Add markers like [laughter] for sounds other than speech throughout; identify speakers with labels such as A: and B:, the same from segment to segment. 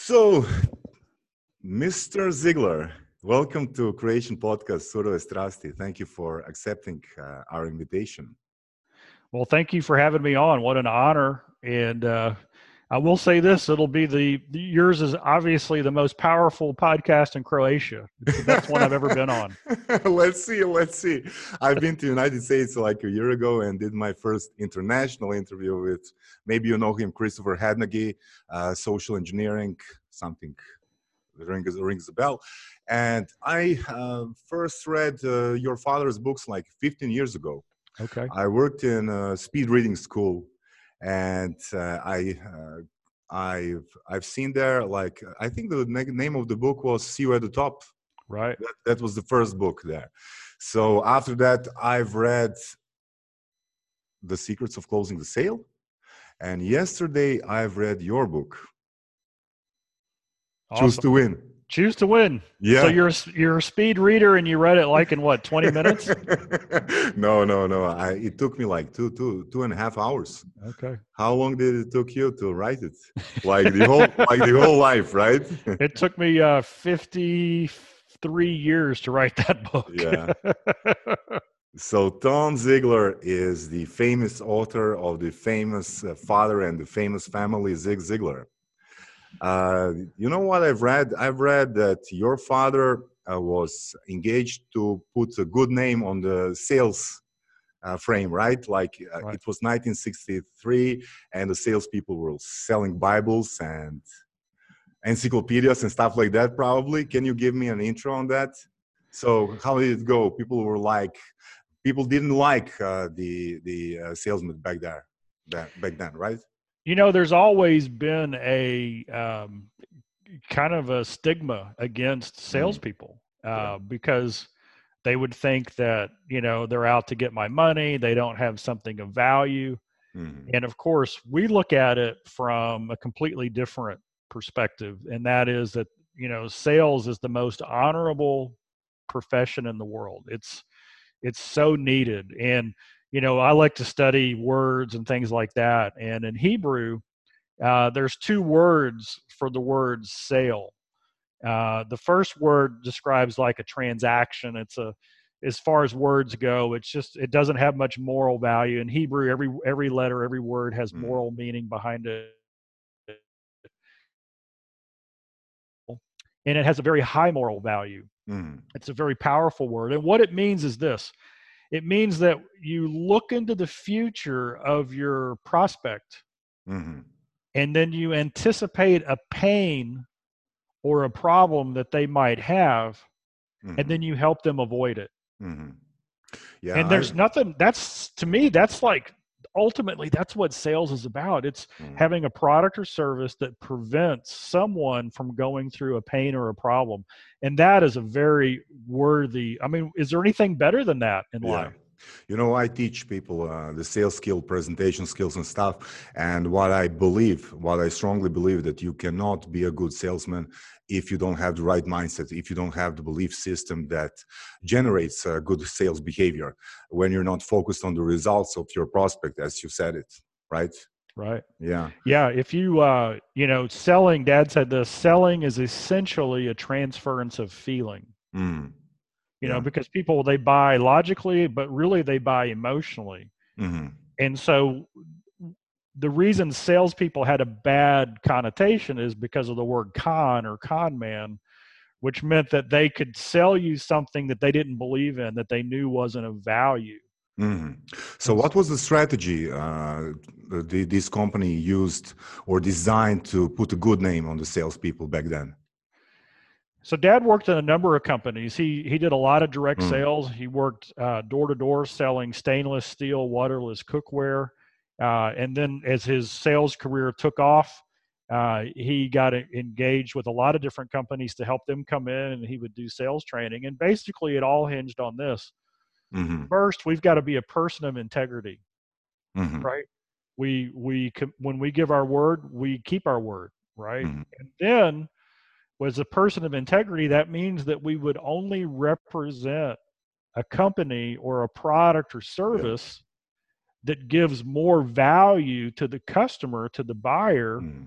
A: So, Mr. Ziglar, welcome to Creation Podcast, Suro Estrasti. Thank you for accepting uh, our invitation.
B: Well, thank you for having me on. What an honor. And uh, I will say this it'll be the, yours is obviously the most powerful podcast in Croatia. It's the best one I've ever been on. [laughs]
A: let's see. Let's see. I've been to United States like a year ago and did my first international interview with maybe you know him, Christopher Hadnagy, uh, social engineering, something rings, rings a bell. And I uh, first read uh, your father's books like 15 years ago.
B: Okay.
A: I worked in a speed reading school, and uh, I uh, I've I've seen there like I think the name of the book was "See You at the Top."
B: Right.
A: That, that was the first book there. So after that, I've read "The Secrets of Closing the Sale," and yesterday I've read your book. Awesome. Choose to win.
B: Choose to win.
A: Yeah.
B: So you're you're a speed reader and you read it like in what twenty minutes? [laughs]
A: no, no, no. I, it took me like two, two, two and a half hours.
B: Okay.
A: How long did it took you to write it? Like the whole, [laughs] like the whole life, right? [laughs]
B: it took me uh, fifty three years to write that book.
A: Yeah. So Tom Ziglar is the famous author of the famous uh, father and the famous family Zig Ziglar. Uh, you know what I've read? I've read that your father uh, was engaged to put a good name on the sales uh, frame, right? Like uh, right. it was 1963, and the salespeople were selling Bibles and encyclopedias and stuff like that. Probably, can you give me an intro on that? So, how did it go? People were like, people didn't like uh, the the uh, salesman back there, back then, right?
B: You know there's always been a um, kind of a stigma against mm-hmm. salespeople uh, because they would think that you know they're out to get my money they don't have something of value mm-hmm. and of course we look at it from a completely different perspective and that is that you know sales is the most honorable profession in the world it's it's so needed and you know, I like to study words and things like that. And in Hebrew, uh, there's two words for the word sale. Uh, the first word describes like a transaction. It's a, as far as words go, it's just it doesn't have much moral value. In Hebrew, every every letter, every word has mm. moral meaning behind it. And it has a very high moral value. Mm. It's a very powerful word. And what it means is this it means that you look into the future of your prospect mm-hmm. and then you anticipate a pain or a problem that they might have mm-hmm. and then you help them avoid it mm-hmm. yeah and there's I, nothing that's to me that's like ultimately that's what sales is about it's mm. having a product or service that prevents someone from going through a pain or a problem and that is a very worthy i mean is there anything better than that in yeah. life
A: you know, I teach people uh, the sales skill, presentation skills, and stuff. And what I believe, what I strongly believe, that you cannot be a good salesman if you don't have the right mindset, if you don't have the belief system that generates a good sales behavior, when you're not focused on the results of your prospect, as you said it, right?
B: Right.
A: Yeah.
B: Yeah. If you, uh, you know, selling, dad said this selling is essentially a transference of feeling. Mm you yeah. know because people they buy logically but really they buy emotionally mm-hmm. and so the reason salespeople had a bad connotation is because of the word con or con man which meant that they could sell you something that they didn't believe in that they knew wasn't of value
A: mm-hmm. so what was the strategy uh, the, this company used or designed to put a good name on the salespeople back then
B: so dad worked in a number of companies. He he did a lot of direct mm. sales. He worked door to door selling stainless steel waterless cookware. Uh, and then as his sales career took off, uh, he got engaged with a lot of different companies to help them come in and he would do sales training. And basically it all hinged on this. Mm-hmm. First, we've got to be a person of integrity, mm-hmm. right? We, we, when we give our word, we keep our word, right? Mm-hmm. And then was a person of integrity, that means that we would only represent a company or a product or service yeah. that gives more value to the customer, to the buyer, mm.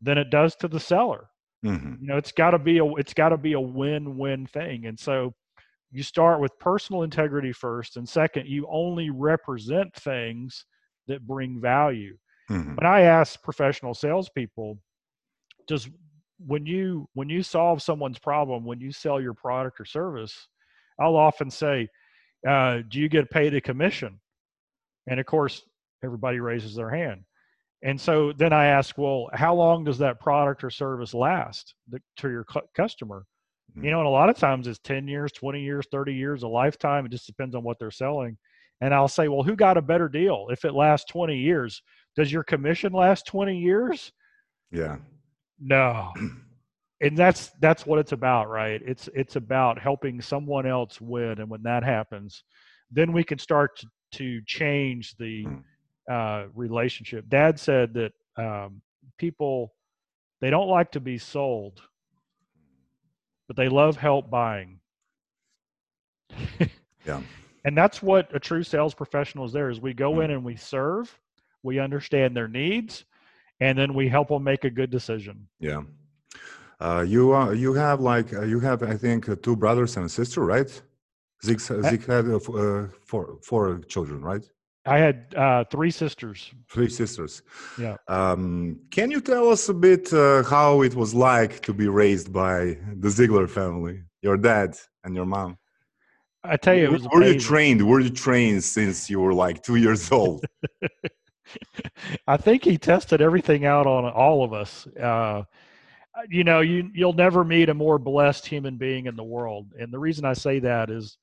B: than it does to the seller.
A: Mhm.
B: You know, it's got to be a it's got to be a win-win thing. And so you start with personal integrity first, and second, you only represent things that bring value.
A: Mhm.
B: When I ask professional salespeople, does when you when you solve someone's problem, when you sell your product or service, I'll often say, uh, "Do you get paid a commission?" And of course, everybody raises their hand. And so then I ask, well, how long does that product or service last to your cu- customer?
A: Mm.
B: You know, and a lot of times it's 10 years, 20 years, 30 years, a lifetime. It just depends on what they're selling. And I'll say, well, who got a better deal if it lasts 20 years? Does your commission last 20 years?
A: Yeah.
B: No. And that's that's what it's about, right? It's it's about helping someone else win, and when that happens, then we can start to, to change the
A: Mm.
B: uh, relationship. Dad said that um, people they don't like to be sold, but they love help buying. [laughs]
A: Yeah.
B: And that's what a true sales professional is there is we go
A: Mm.
B: in and we serve, we understand their needs, and then we help them make a good decision.
A: Yeah. Uh, you uh, you have like uh, you have I think uh, two brothers and a sister, right? Zig Zig had uh, uh, four four children, right?
B: I had uh, three sisters.
A: Three sisters.
B: Yeah.
A: Um, can you tell us a bit uh, how it was like to be raised by the Ziglar family, your dad and your mom?
B: I tell you, it
A: Were-
B: was
A: were you trained? Were you trained since you were like two years old? [laughs]
B: I think he tested everything out on all of us. Uh, you know, you you'll never meet a more blessed human being in the world, and the reason I say that is,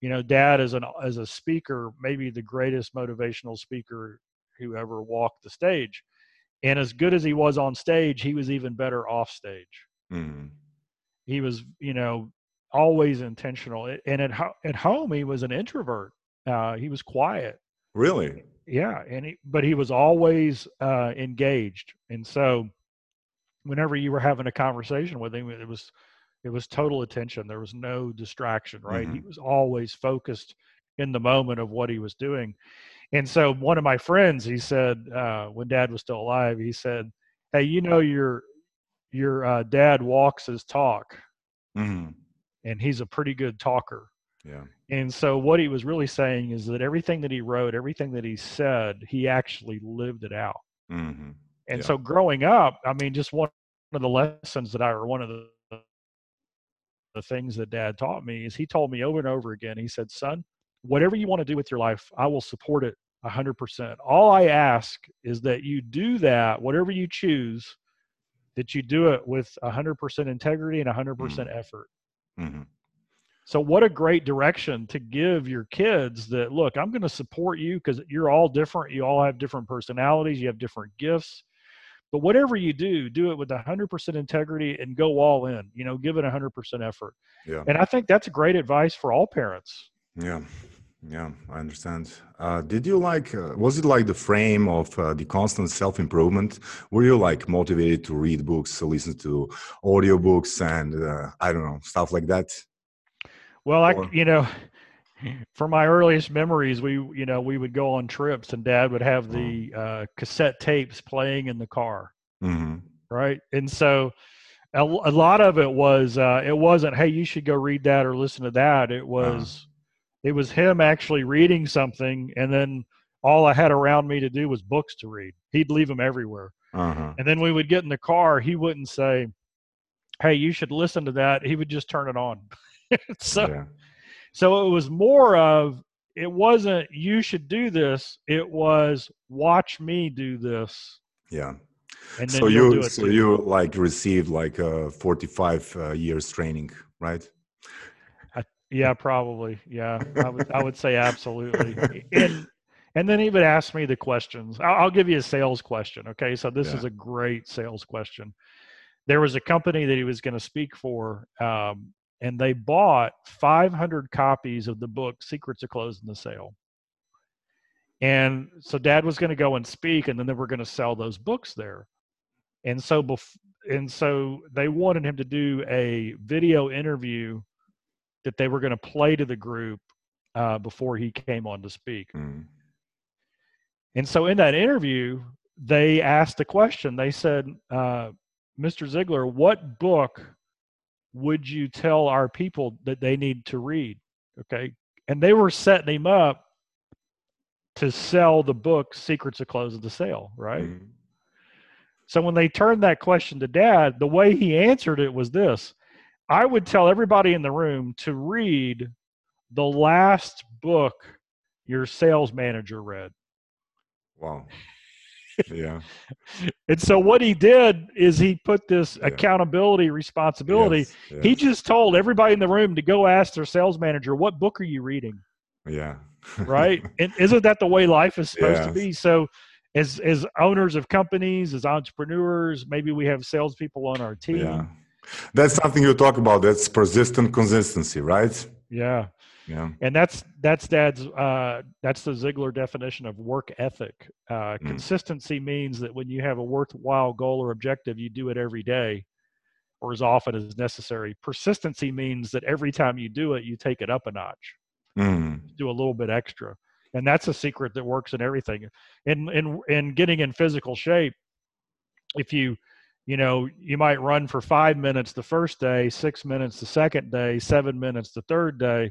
B: you know, Dad is an as a speaker, maybe the greatest motivational speaker who ever walked the stage, and as good as he was on stage, he was even better off stage.
A: Mhm.
B: He was, you know, always intentional, and at ho- at home he was an introvert. Uh, he was quiet.
A: Really?
B: yeah and he, but he was always uh engaged and so whenever you were having a conversation with him it was it was total attention there was no distraction right he was always focused in the moment of what he was doing and so one of my friends he said uh when dad was still alive he said hey you know your your uh, dad walks his talk
A: Mhm.
B: and he's a pretty good talker
A: Yeah.
B: And so what he was really saying is that everything that he wrote, everything that he said, he actually lived it out.
A: Mhm.
B: And
A: Yeah.
B: so growing up, I mean, just one of the lessons that I or one of the the things that dad taught me is he told me over and over again, he said, son, whatever you want to do with your life, I will support it a hundred percent. All I ask is that you do that, whatever you choose, that you do it with a hundred percent integrity and a hundred percent effort.
A: Mhm.
B: So what a great direction to give your kids that look, I'm going to support you because you're all different. You all have different personalities, you have different gifts. But whatever you do, do it with 100% integrity and go all in. You know, give it 100% effort.
A: Yeah.
B: And I think that's great advice for all parents.
A: Yeah, yeah, I understand. Uh, did you like? Uh, was it like the frame of uh, the constant self improvement? Were you like motivated to read books, to listen to audiobooks, and uh, I don't know stuff like that?
B: Well, I, you know, [laughs] from my earliest memories, we, you know, we would go on trips and dad would have the uh, cassette tapes playing in the car.
A: hmm
B: right? And so a, a lot of it was uh it wasn't hey you should go read that or listen to that. It was it was him actually reading something and then all i had around me to do was books to read. He'd leave them everywhere.
A: Uh-huh.
B: and then we would get in the car he wouldn't say hey you should listen to that. He would just turn it on [laughs] [laughs] so
A: yeah.
B: so it was more of it wasn't you should do this it was watch me do this
A: Yeah.
B: and
A: So you, so
B: too.
A: you like received like a forty-five uh, years training, right?
B: Yeah, probably. Yeah, I would. I would say absolutely. [laughs] And and then he would ask me the questions. I'll, I'll give you a sales question. Okay, so this
A: Yeah.
B: is a great sales question. There was a company that he was going to speak for, um, and they bought 500 copies of the book "Secrets of Closing the Sale." And so Dad was going to go and speak, and then they were going to sell those books there. And so, bef- and so they wanted him to do a video interview that they were going to play to the group uh, before he came on to speak.
A: Mm.
B: And so in that interview, they asked a question. They said, uh, Mr. Ziglar, what book would you tell our people that they need to read? Okay. And they were setting him up to sell the book Secrets of Closing the Sale, right? Mm-hmm. So when they turned that question to dad, the way he answered it was this I would tell everybody in the room to read the last book your sales manager read.
A: Wow. Yeah.
B: and so what he did is he put this yeah. accountability responsibility. Yes, yes. He just told everybody in the room to go ask their sales manager, "What book are you reading?"
A: Yeah.
B: right? And isn't that the way life is supposed yes. to be? So as as owners of companies, as entrepreneurs, maybe we have salespeople on our team.
A: Yeah. That's something you talk about. That's persistent consistency, right?
B: Yeah.
A: Yeah.
B: And that's that's dad's uh that's the Ziglar definition of work ethic. Uh mm. consistency means that when you have a worthwhile goal or objective, you do it every day or as often as necessary. Persistency means that every time you do it, you take it up a notch.
A: Mm.
B: Do a little bit extra and that's a secret that works in everything in in in getting in physical shape if you you know you might run for five minutes the first day six minutes the second day seven minutes the third day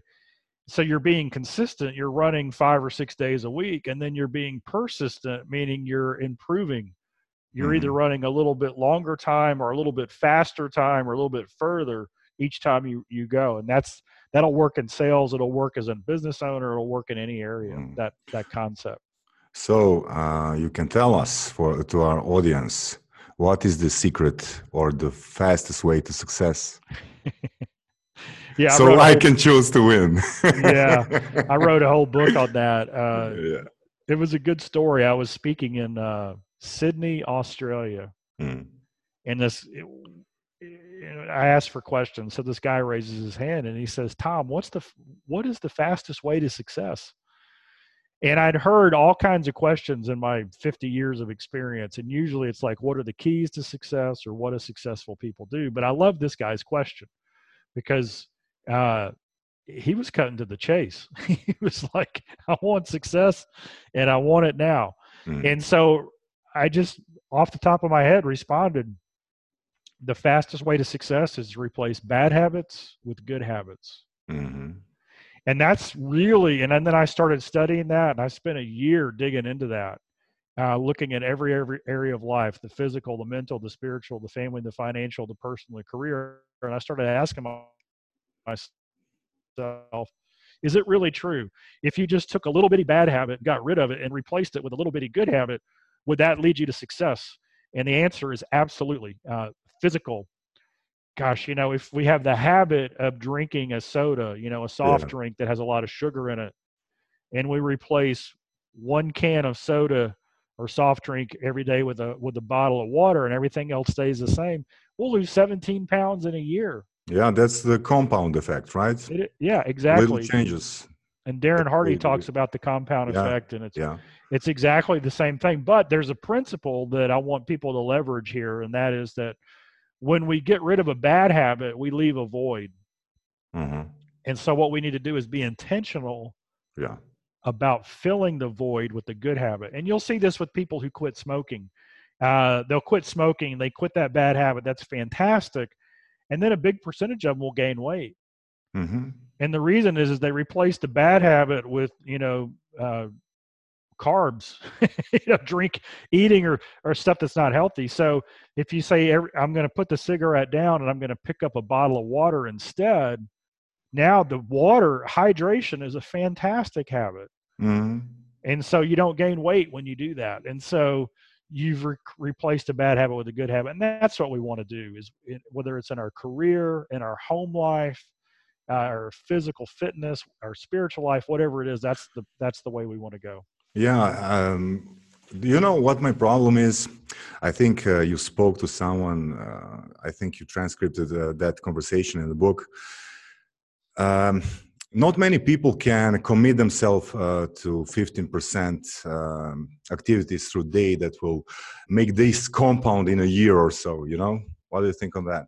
B: so you're being consistent you're running five or six days a week and then you're being persistent meaning you're improving you're mm-hmm. either running a little bit longer time or a little bit faster time or a little bit further each time you you go and that's that'll work in sales it'll work as a business owner it'll work in any area mm. that that concept
A: so uh, you can tell us for to our audience what is the secret or the fastest way to success [laughs] yeah so i, can choose to win
B: yeah i [laughs] wrote a whole book on that uh, yeah. it was a good story i was speaking in uh, sydney australia mm. and this I asked for questions. So this guy raises his hand and he says, "Tom, what's the what is the fastest way to success?" And I'd heard all kinds of questions in my 50 years of experience, and usually it's like, "What are the keys to success?" or "What do successful people do?" But I love this guy's question because uh, he was cutting to the chase. [laughs] he was like, "I want success, and I want it now." Mm-hmm. And so I just, off the top of my head, responded the fastest way to success is to replace bad habits with good habits.
A: Mm-hmm.
B: And that's really, and then I started studying that, and I spent a year digging into that, uh, looking at every every area of life: the physical, the mental, the spiritual, the family, the financial, the personal, the career. And I started asking myself, is it really true? If you just took a little bitty bad habit, got rid of it, and replaced it with a little bitty good habit, would that lead you to success? And the answer is absolutely. Uh, physical gosh you know if we have the habit of drinking a soda you know a soft yeah. drink that has a lot of sugar in it and we replace one can of soda or soft drink every day with a with a bottle of water and everything else stays the same we'll lose 17 pounds in a year.
A: Yeah that's the compound effect right?
B: It, yeah exactly.
A: little changes.
B: And darren hardy talks about the compound
A: yeah.
B: effect and it's
A: yeah.
B: it's exactly the same thing but there's a principle that i want people to leverage here and that is that when we get rid of a bad habit, we leave a void.
A: Mm-hmm.
B: And so, what we need to do is be intentional
A: yeah.
B: about filling the void with a good habit. And you'll see this with people who quit smoking. Uh, they'll quit smoking, they quit that bad habit. That's fantastic. And then a big percentage of them will gain weight.
A: Mm-hmm.
B: And the reason is, is they replaced the bad habit with, you know, uh, carbs, [laughs] you know, drink, eating, or or stuff that's not healthy. So if you say I'm going to put the cigarette down and I'm going to pick up a bottle of water instead, now the water hydration is a fantastic habit,
A: mm-hmm.
B: and so you don't gain weight when you do that. And so you've re- replaced a bad habit with a good habit, and that's what we want to do. Is it, whether it's in our career, in our home life, uh, our physical fitness, our spiritual life, whatever it is, that's the that's the way we want to go.
A: Yeah. Um, you know what my problem is? I think uh, you spoke to someone, uh, I think you transcribed uh, that conversation in the book. Um, not many people can commit themselves uh, to 15% um, activities through day that will make this compound in a year or so, you know? What do you think on that?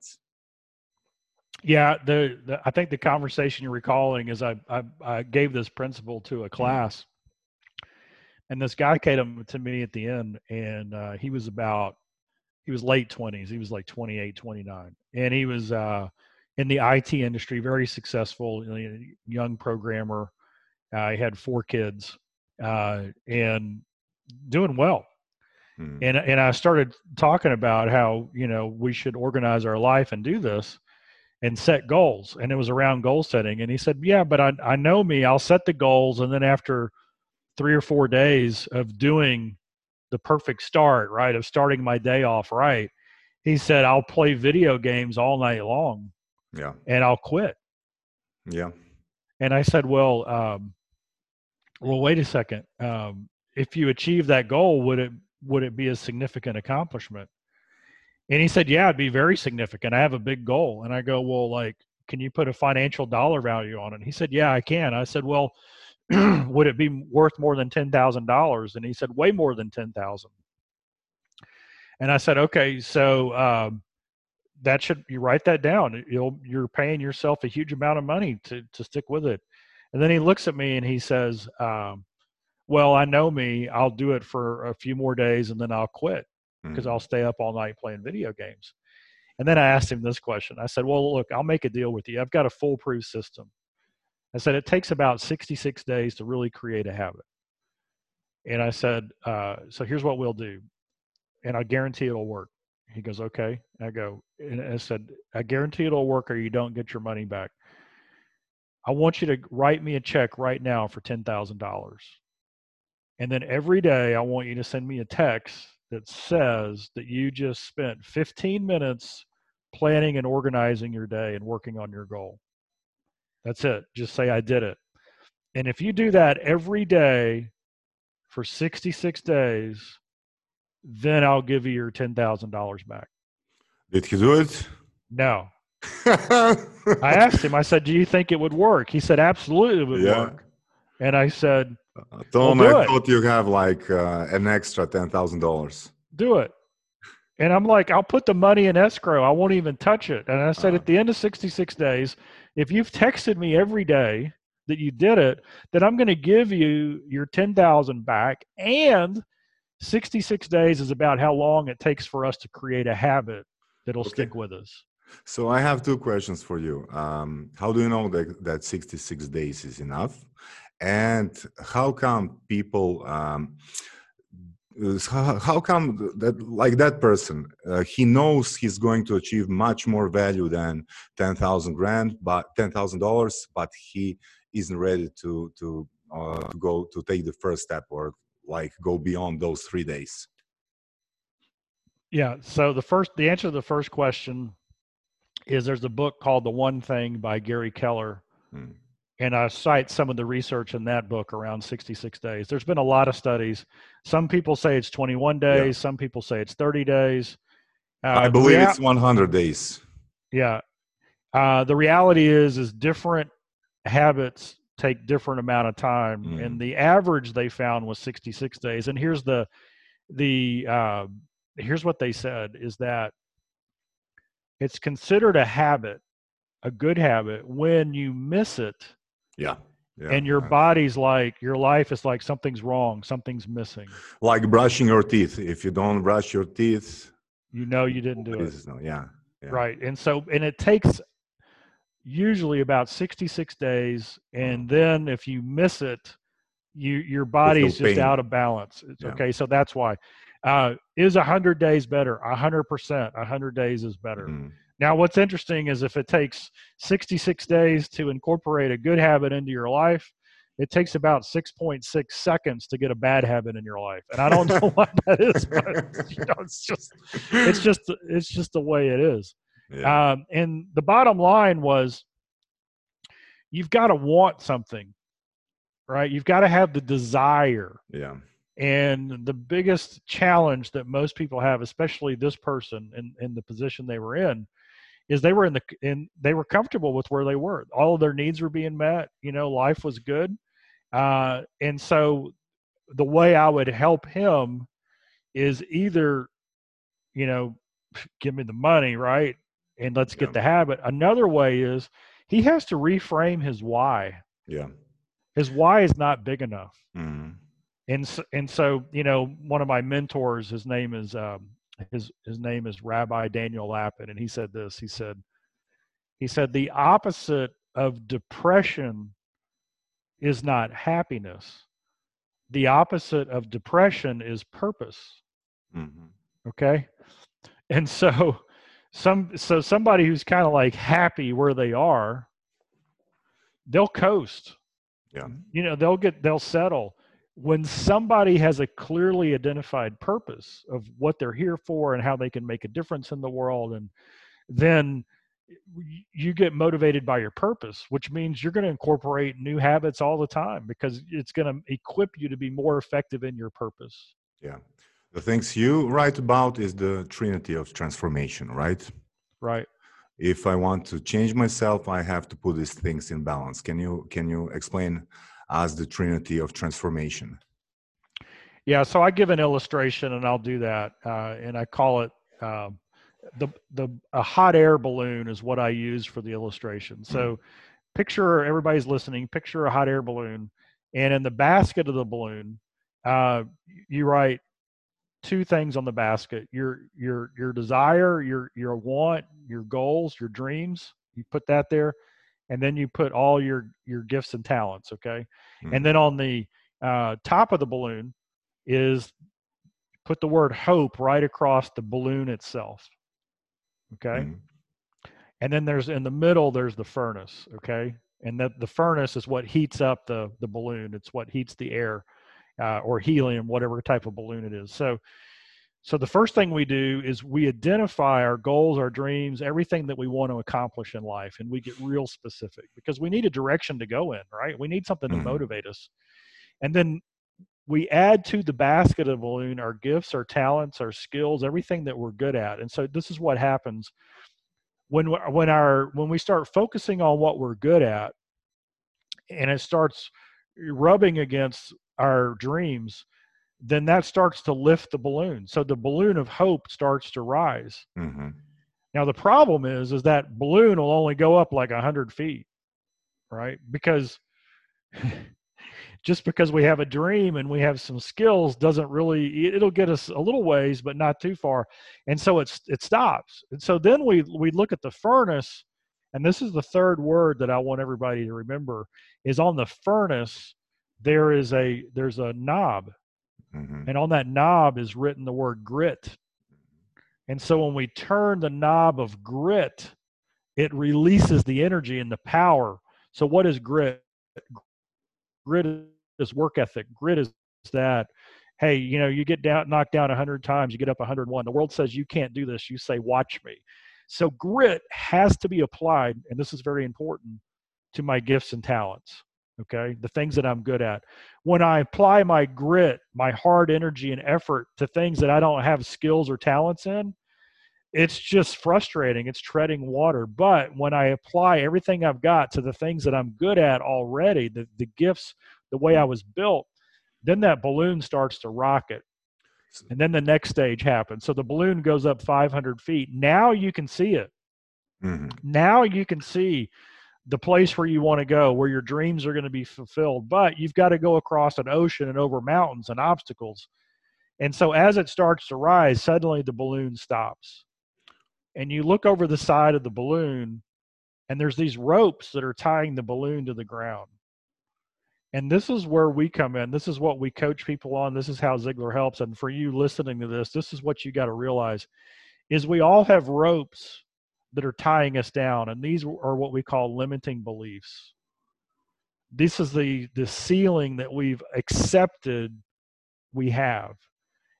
B: Yeah, the, the I think the conversation you're recalling is I, I, I gave this principle to a class and this guy came to me at the end, and uh, he was about he was late 20s. He was like 28, 29. And he was uh, in the IT industry, very successful, young programmer. Uh, he had four kids uh, and doing well. Hmm. And and I started talking about how you know we should organize our life and do this and set goals. And it was around goal setting. And he said, "Yeah, but I I know me. I'll set the goals, and then after three or four days of doing the perfect start, right, of starting my day off right, he said I'll play video games all night long.
A: Yeah,
B: and I'll quit.
A: Yeah.
B: And I said, well, um, well, wait a second. Um, if you achieve that goal, would it would it be a significant accomplishment? And he said, Yeah, it'd be very significant. I have a big goal. And I go, Well, like, can you put a financial dollar value on it? And he said, Yeah, I can. I said, Well, [clears throat] would it be worth more than ten thousand dollars? And he said, Way more than ten thousand. And I said, Okay, so um, that should you write that down. You'll you're paying yourself a huge amount of money to to stick with it. And then he looks at me and he says, um, well, I know me. I'll do it for a few more days and then I'll quit because mm-hmm. I'll stay up all night playing video games. And then I asked him this question. I said, Well, look, I'll make a deal with you. I've got a foolproof system. I said, It takes about 66 days to really create a habit. And I said, uh, So here's what we'll do. And I guarantee it'll work. He goes, Okay. I go, and I said, I guarantee it'll work or you don't get your money back. I want you to write me a check right now for $10,000. And then every day, I want you to send me a text that says that you just spent 15 minutes planning and organizing your day and working on your goal. That's it. Just say, I did it. And if you do that every day for 66 days, then I'll give you your $10,000 back.
A: Did he do it?
B: No. [laughs] I asked him, I said, Do you think it would work? He said, Absolutely, it would yeah. work. And I said,
A: Tom, well, I it. thought you have like uh, an extra ten thousand dollars.
B: Do it. And I'm like, I'll put the money in escrow. I won't even touch it. And I said, uh, at the end of 66 days, if you've texted me every day that you did it, then I'm going to give you your 10,000 back. And 66 days is about how long it takes for us to create a habit that'll okay. stick with us.
A: So I have two questions for you. Um, how do you know that, that 66 days is enough? and how come people um, how come that like that person uh, he knows he's going to achieve much more value than 10,000 grand but 10,000 dollars but he isn't ready to to uh, go to take the first step or like go beyond those 3 days?
B: Yeah so the first the answer to the first question is there's a book called the one thing by gary keller hmm and I cite some of the research in that book around 66 days. There's been a lot of studies. Some people say it's 21 days. Yeah. Some people say it's 30 days.
A: Uh, I believe rea- it's 100 days.
B: Yeah. Uh, the reality is, is different habits take different amount of time, mm. and the average they found was 66 days. And here's the the uh, here's what they said is that it's considered a habit, a good habit, when you miss it
A: yeah.
B: Yeah, and your body's like your life is like something's wrong something's missing.
A: Like brushing your teeth. If you don't brush your teeth
B: you know you didn't do it.
A: no, yeah, yeah,
B: right. And so and it takes usually about 66 days and mm-hmm. then if you miss it you your body's just out of balance. Yeah. okay so that's why. Uh is 100 days better? 100% 100 days is better. Mm-hmm. Now, what's interesting is if it takes 66 days to incorporate a good habit into your life, it takes about 6.6 seconds to get a bad habit in your life. And I don't know [laughs] what that is, but you know, it's just, it's just, it's just the way it is. Yeah. Um, and the bottom line was you've got to want something, right? You've got to have the desire.
A: Yeah.
B: And the biggest challenge that most people have, especially this person in, in the position they were in, is they were in the in they were comfortable with where they were. All of their needs were being met. You know, life was good, uh, and so the way I would help him is either, you know, [laughs] give me the money, right, and let's get the habit. Another way is he has to reframe his why.
A: Yeah,
B: his why is not big enough.
A: Mm-hmm.
B: And so, and so, you know, one of my mentors, his name is um, his his name is Rabbi Daniel Lapin, and he said this. He said, he said the opposite of depression is not happiness. The opposite of depression is purpose. Mm-hmm. Okay, and so some so somebody who's kind of like happy where they are, they'll coast.
A: Yeah,
B: you know they'll get they'll settle when somebody has a clearly identified purpose of what they're here for and how they can make a difference in the world and then you get motivated by your purpose which means you're going to incorporate new habits all the time because it's going to equip you to be more effective in your purpose.
A: Yeah. The things you write about is the trinity of transformation right?
B: Right.
A: If i want to change myself i have to put these things in balance. Can you can you explain as the trinity of transformation
B: yeah so i give an illustration and i'll do that uh, and i call it um, the the a hot air balloon is what i use for the illustration so mm-hmm. picture everybody's listening picture a hot air balloon and in the basket of the balloon uh, you write two things on the basket your your your desire your your want your goals your dreams you put that there and then you put all your your gifts and talents okay? Mm-hmm. and then on the uh, top of the balloon is put the word hope right across the balloon itself okay? Mm-hmm. and then there's in the middle there's the furnace okay? And that the furnace is what heats up the the balloon. It's what heats the air uh, or helium whatever type of balloon it is. So so the first thing we do is we identify our goals, our dreams, everything that we want to accomplish in life, and we get real specific because we need a direction to go in, right? We need something to mm-hmm. motivate us. And then we add to the basket of balloon our gifts, our talents, our skills, everything that we're good at. And so this is what happens when when our when we start focusing on what we're good at and it starts rubbing against our dreams then that starts to lift the balloon. So the balloon of hope starts to rise. Mm-hmm. Now the problem is, is that balloon will only go up like a hundred feet, right? Because [laughs] just because we have a dream and we have some skills doesn't really it'll get us a little ways but not too far and so it's it stops and so then we we look at the furnace and this is the third word that i want everybody to remember is on the furnace there is a there's a knob Mm-hmm. And on that knob is written the word grit. And so when we turn the knob of grit, it releases the energy and the power. So, what is grit? Grit is work ethic. Grit is that, hey, you know, you get down, knocked down 100 times, you get up 101. The world says you can't do this. You say, watch me. So, grit has to be applied, and this is very important to my gifts and talents okay? The things that i'm good at. When i apply my grit my hard energy and effort to things that i don't have skills or talents in it's just frustrating. It's treading water. But when i apply everything i've got to the things that i'm good at already the, the gifts the way i was built then that balloon starts to rocket. And then the next stage happens. So the balloon goes up 500 feet. Now you can see it. Mm-hmm. now you can see the place where you want to go, where your dreams are going to be fulfilled. But you've got to go across an ocean and over mountains and obstacles. And so as it starts to rise, suddenly the balloon stops. And you look over the side of the balloon, and there's these ropes that are tying the balloon to the ground. And this is where we come in. This is what we coach people on. This is how Ziglar helps. And for you listening to this, this is what you got to realize is we all have ropes that are tying us down. And these are what we call limiting beliefs. This is the the ceiling that we've accepted we have.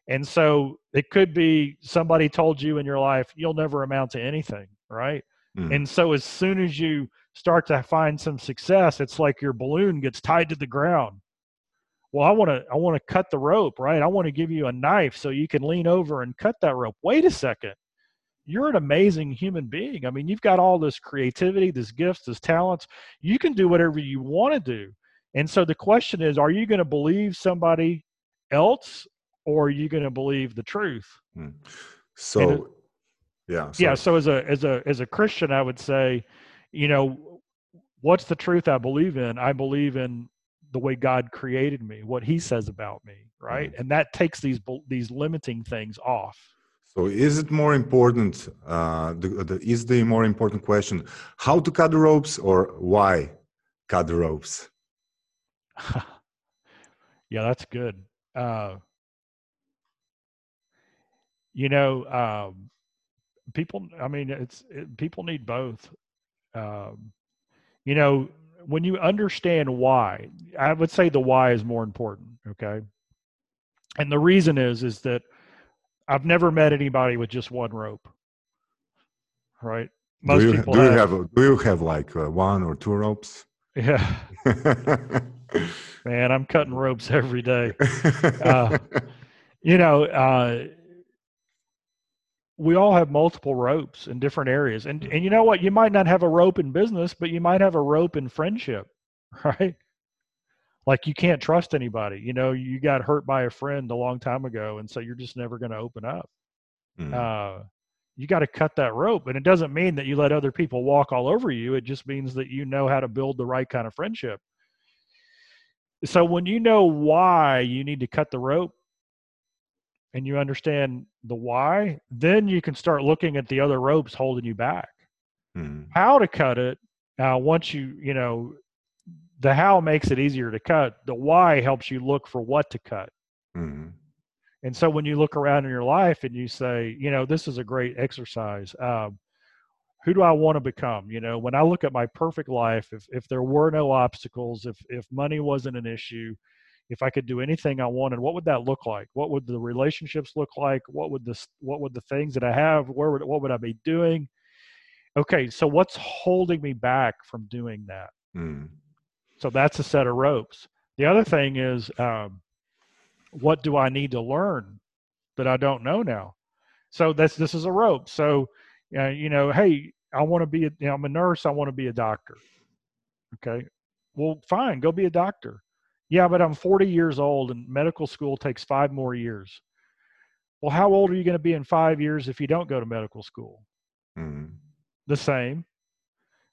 B: And so it could be somebody told you in your life you'll never amount to anything right? Mm. and so as soon as you start to find some success it's like your balloon gets tied to the ground. Well i want to i want to cut the rope right? I want to give you a knife so you can lean over and cut that rope. Wait a second you're an amazing human being. I mean, you've got all this creativity, this gifts, this talents. You can do whatever you want to do. And so the question is, are you going to believe somebody else or are you going to believe the truth? Hmm.
A: So it, yeah.
B: Sorry. Yeah. So as a as a as a Christian, I would say, you know, what's the truth I believe in? I believe in the way God created me, what he says about me, right? Mm-hmm. And that takes these these limiting things off.
A: So, is it more important? Uh, the, the, is the more important question how to cut the ropes or why cut the ropes? [laughs]
B: yeah, that's good. Uh, you know, um, people. I mean, it's it, people need both. Um, you know, when you understand why, I would say the why is more important. Okay, and the reason is is that I've never met anybody with just one rope. Right.
A: Most do you, people do have, you have do you have like uh, one or two ropes?
B: Yeah. [laughs] Man, I'm cutting ropes every day. [laughs] Uh, you know, uh, we all have multiple ropes in different areas, and and you know what? You might not have a rope in business, but you might have a rope in friendship, [laughs] right? Like you can't trust anybody you know you got hurt by a friend a long time ago and so you're just never going to open up mm. uh, you got to cut that rope and it doesn't mean that you let other people walk all over you it just means that you know how to build the right kind of friendship so when you know why you need to cut the rope and you understand the why then you can start looking at the other ropes holding you back mm. how to cut it uh, once you you know the how makes it easier to cut. The why helps you look for what to cut. Mm-hmm. And so when you look around in your life and you say, you know, this is a great exercise. Um, who do I want to become? You know, when I look at my perfect life, if if there were no obstacles, if if money wasn't an issue, if I could do anything I wanted, what would that look like? What would the relationships look like? What would this what would the things that I have, where would what would I be doing? Okay, so what's holding me back from doing that? Mm. So that's a set of ropes. The other thing is, um, what do I need to learn that I don't know now? So that's this is a rope. So, uh, you know, hey, I want to be. A, you know, I'm a nurse. I want to be a doctor. Okay, well, fine, go be a doctor. Yeah, but I'm 40 years old, and medical school takes five more years. Well, how old are you going to be in five years if you don't go to medical school? Mm-hmm. The same,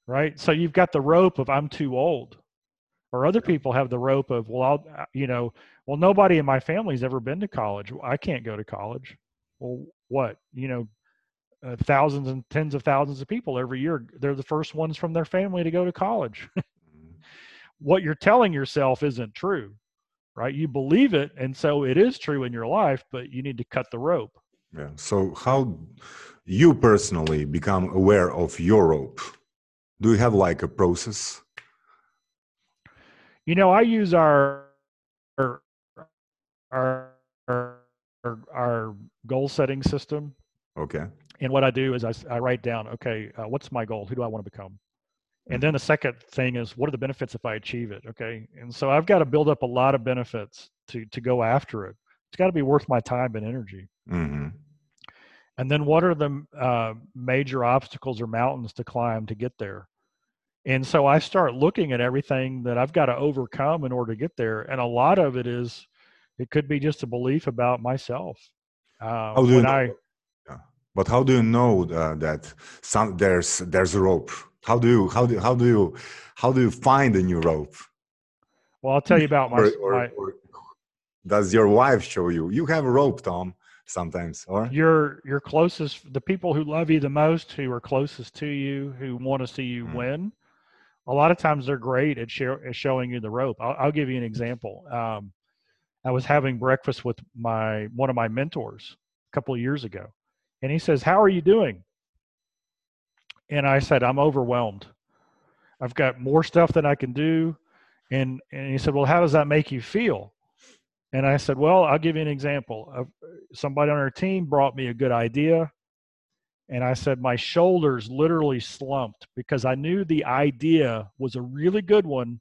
B: right? So you've got the rope of I'm too old or other people have the rope of well i'll uh, you know well nobody in my family's ever been to college. I can't go to college. Well what? You know uh, thousands and tens of thousands of people every year they're the first ones from their family to go to college. [laughs] Mm-hmm. what you're telling yourself isn't true right? You believe it and so it is true in your life but you need to cut the rope.
A: Yeah. So how you personally become aware of your rope? Do you have like a process
B: you know, I use our our our, our goal setting system.
A: Okay.
B: And what I do is I, I write down, okay, uh, what's my goal? Who do I want to become? And then the second thing is, what are the benefits if I achieve it? Okay. And so I've got to build up a lot of benefits to to go after it. It's got to be worth my time and energy. Mm-hmm. And then what are the uh, major obstacles or mountains to climb to get there? And so I start looking at everything that I've got to overcome in order to get there. And a lot of it is, it could be just a belief about myself.
A: Uh, how do you know, I, yeah. But how do you know uh, that some there's there's a rope? How do you how do how do you how do you find a new rope?
B: Well, I'll tell you about my. [laughs] or, or, my or
A: does your wife show you? You have a rope, Tom sometimes or
B: your your closest the people who love you the most who are closest to you who want to see you mm. win a lot of times they're great at, share, at showing you the rope. I'll, I'll give you an example. Um, I was having breakfast with my one of my mentors a couple of years ago, and he says, "How are you doing?" And I said, "I'm overwhelmed. I've got more stuff than I can do." And and he said, "Well, how does that make you feel?" And I said, "Well, I'll give you an example. Somebody on our team brought me a good idea. And I said, my shoulders literally slumped because I knew the idea was a really good one,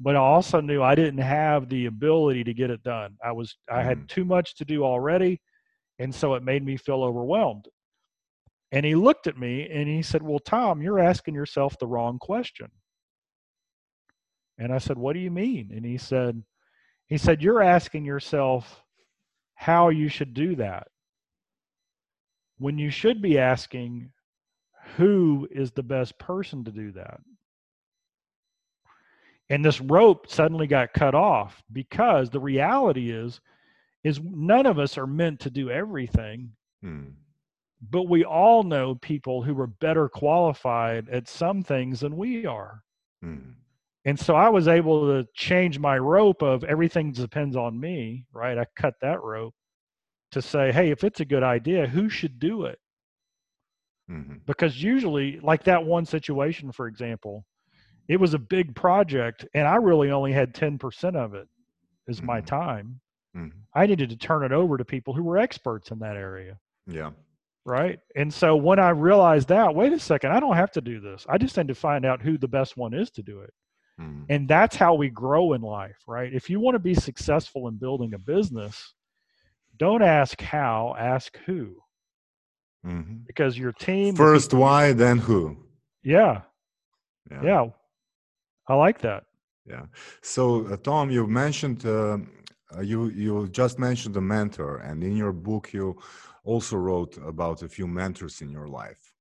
B: but I also knew I didn't have the ability to get it done. I was, I had mm. too much to do already. And so it made me feel overwhelmed. And he looked at me and he said, Well, Tom, you're asking yourself the wrong question. And I said, What do you mean? And he said, he said, You're asking yourself how you should do that when you should be asking who is the best person to do that and this rope suddenly got cut off because the reality is is none of us are meant to do everything
A: Mm.
B: But we all know people who are better qualified at some things than we are.
A: Mm.
B: And so I was able to change my rope of everything depends on me, right? I cut that rope to say, hey, if it's a good idea, who should do it?
A: Mhm.
B: Because usually, like that one situation, for example, it was a big project and I really only had 10% of it is my
A: Mhm.
B: time.
A: Mhm.
B: I needed to turn it over to people who were experts in that area.
A: Yeah.
B: Right. And so when I realized that, wait a second, I don't have to do this. I just need to find out who the best one is to do it.
A: Mm.
B: And that's how we grow in life, right? If you want to be successful in building a business, don't ask how, ask who.
A: Mhm.
B: Because your team,
A: First why, then who?
B: yeah,
A: Yeah.
B: yeah. I like that.
A: Yeah. So, uh, Tom, you mentioned uh, uh, you you just mentioned a mentor, and in your book you also wrote about a few mentors in your life.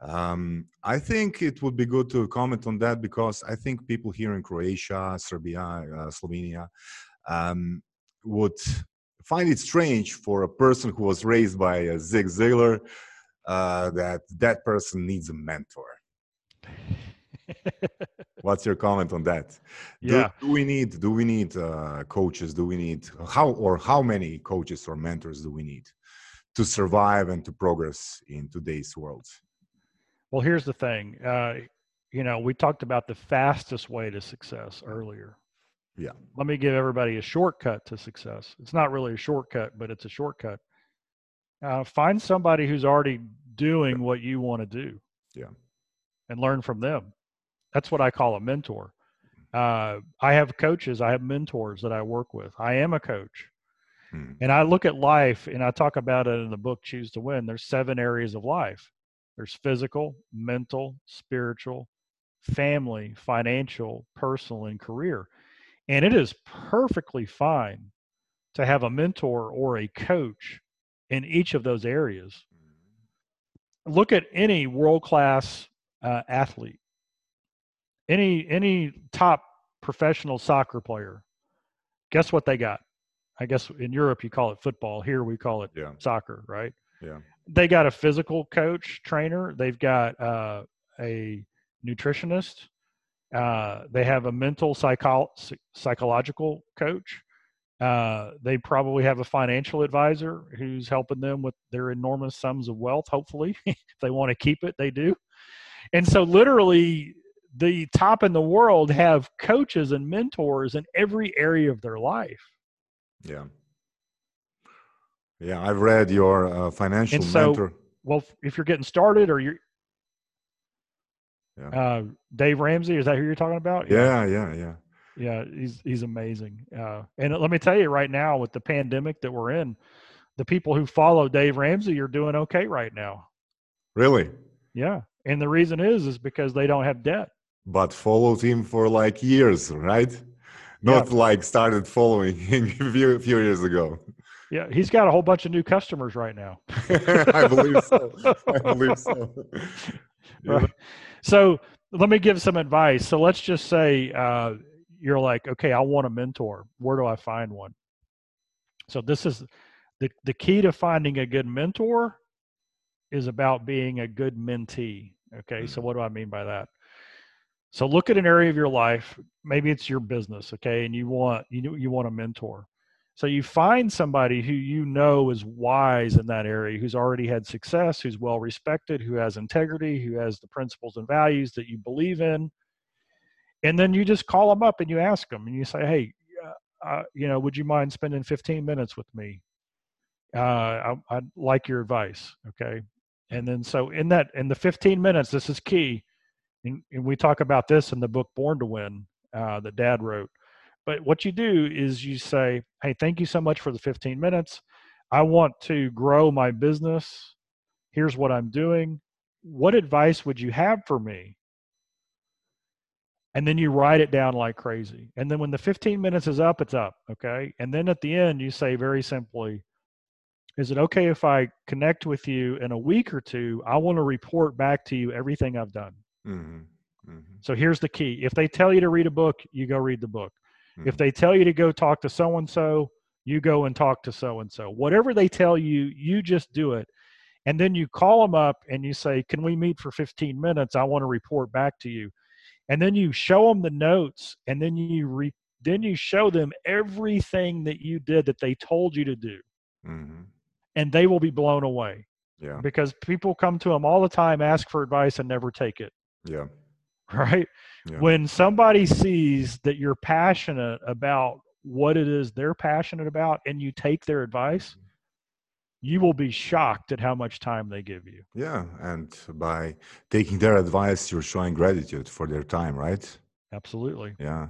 A: Um, I think it would be good to comment on that because I think people here in Croatia, Serbia, uh, Slovenia um, would find it strange for a person who was raised by uh, Zig Ziglar uh, that that person needs a mentor. [laughs] What's your comment on that? Do-
B: Yeah.
A: Do, we need do we need uh, coaches? Do we need how or how many coaches or mentors do we need to survive and to progress in today's world?
B: Well, here's the thing. Uh, you know, we talked about the fastest way to success earlier.
A: Yeah.
B: Let me give everybody a shortcut to success. It's not really a shortcut, but it's a shortcut. Uh, find somebody who's already doing what you want to do.
A: Yeah.
B: And learn from them. That's what I call a mentor. Uh, I have coaches, I have mentors that I work with. I am a coach.
A: Hmm.
B: And I look at life and I talk about it in the book Choose to Win. There's seven areas of life. There's physical, mental, spiritual, family, financial, personal, and career. And it is perfectly fine to have a mentor or a coach in each of those areas. Look at any world class uh, athlete, any any top professional soccer player. Guess what they got? I guess in Europe you call it football. Here we call it
A: Yeah.
B: soccer, right?
A: Yeah.
B: They got a physical coach, trainer. They've got uh, a nutritionist. Uh, they have a mental psycho- psychological coach. Uh, they probably have a financial advisor who's helping them with their enormous sums of wealth. Hopefully, [laughs] if they want to keep it, they do. And so, literally, the top in the world have coaches and mentors in every area of their life.
A: Yeah. Yeah, I've read your uh, financial
B: And so-
A: mentor.
B: Well, if you're getting started, or you're,
A: Yeah.
B: uh, Dave Ramsey, is that who you're talking about?
A: Yeah, yeah, yeah.
B: yeah, he's he's amazing. Uh, and let me tell you right now, with the pandemic that we're in, the people who follow Dave Ramsey are doing okay right now.
A: Really?
B: Yeah, and the reason is is because they don't have debt.
A: But followed him for like years, right? Not like started following [laughs] him a few, few years ago.
B: Yeah, he's got a whole bunch of new customers right now. [laughs]
A: I believe so. [laughs] I believe so. Yeah.
B: Right. So let me give some advice. So let's just say uh, you're like, okay, I want a mentor. Where do I find one? So this is the the key to finding a good mentor is about being a good mentee. Okay, so what do I mean by that? So look at an area of your life. Maybe it's your business, okay, and you want you you want a mentor. So you find somebody who you know is wise in that area, who's already had success, who's well respected, who has integrity, who has the principles and values that you believe in. And then you just call them up and you ask them and you say, "Hey, uh, uh, you know, would you mind spending 15 minutes with me? Uh, I, I'd like your advice." Okay. And then so in that in the 15 minutes, this is key, and, and we talk about this in the book Born to Win uh, that Dad wrote. But what you do is you say, "Hey, thank you so much for the 15 minutes. I want to grow my business. Here's what I'm doing. What advice would you have for me?" And then you write it down like crazy. And then when the 15 minutes is up, it's up. Okay. And then at the end, you say very simply, Is it okay if I connect with you in a week or two? I want to report back to you everything I've done.
A: Mhm, mhm,
B: So here's the key if they tell you to read a book, you go read the book. If
A: mhm.
B: they tell you to go talk to so and so, you go and talk to so and so. Whatever they tell you, you just do it. And then you call them up and you say, Can we meet for 15 minutes? I want to report back to you. And then you show them the notes and then you re- then you show them everything that you did that they told you to do.
A: hmm
B: And they will be blown away
A: Yeah.
B: because people come to them all the time, ask for advice, and never take it.
A: Yeah. [laughs]
B: Right?
A: Yeah.
B: When somebody sees that you're passionate about what it is they're passionate about and you take their advice, you will be shocked at how much time they give you.
A: Yeah. And by taking their advice, you're showing gratitude for their time, right?
B: Absolutely.
A: Yeah.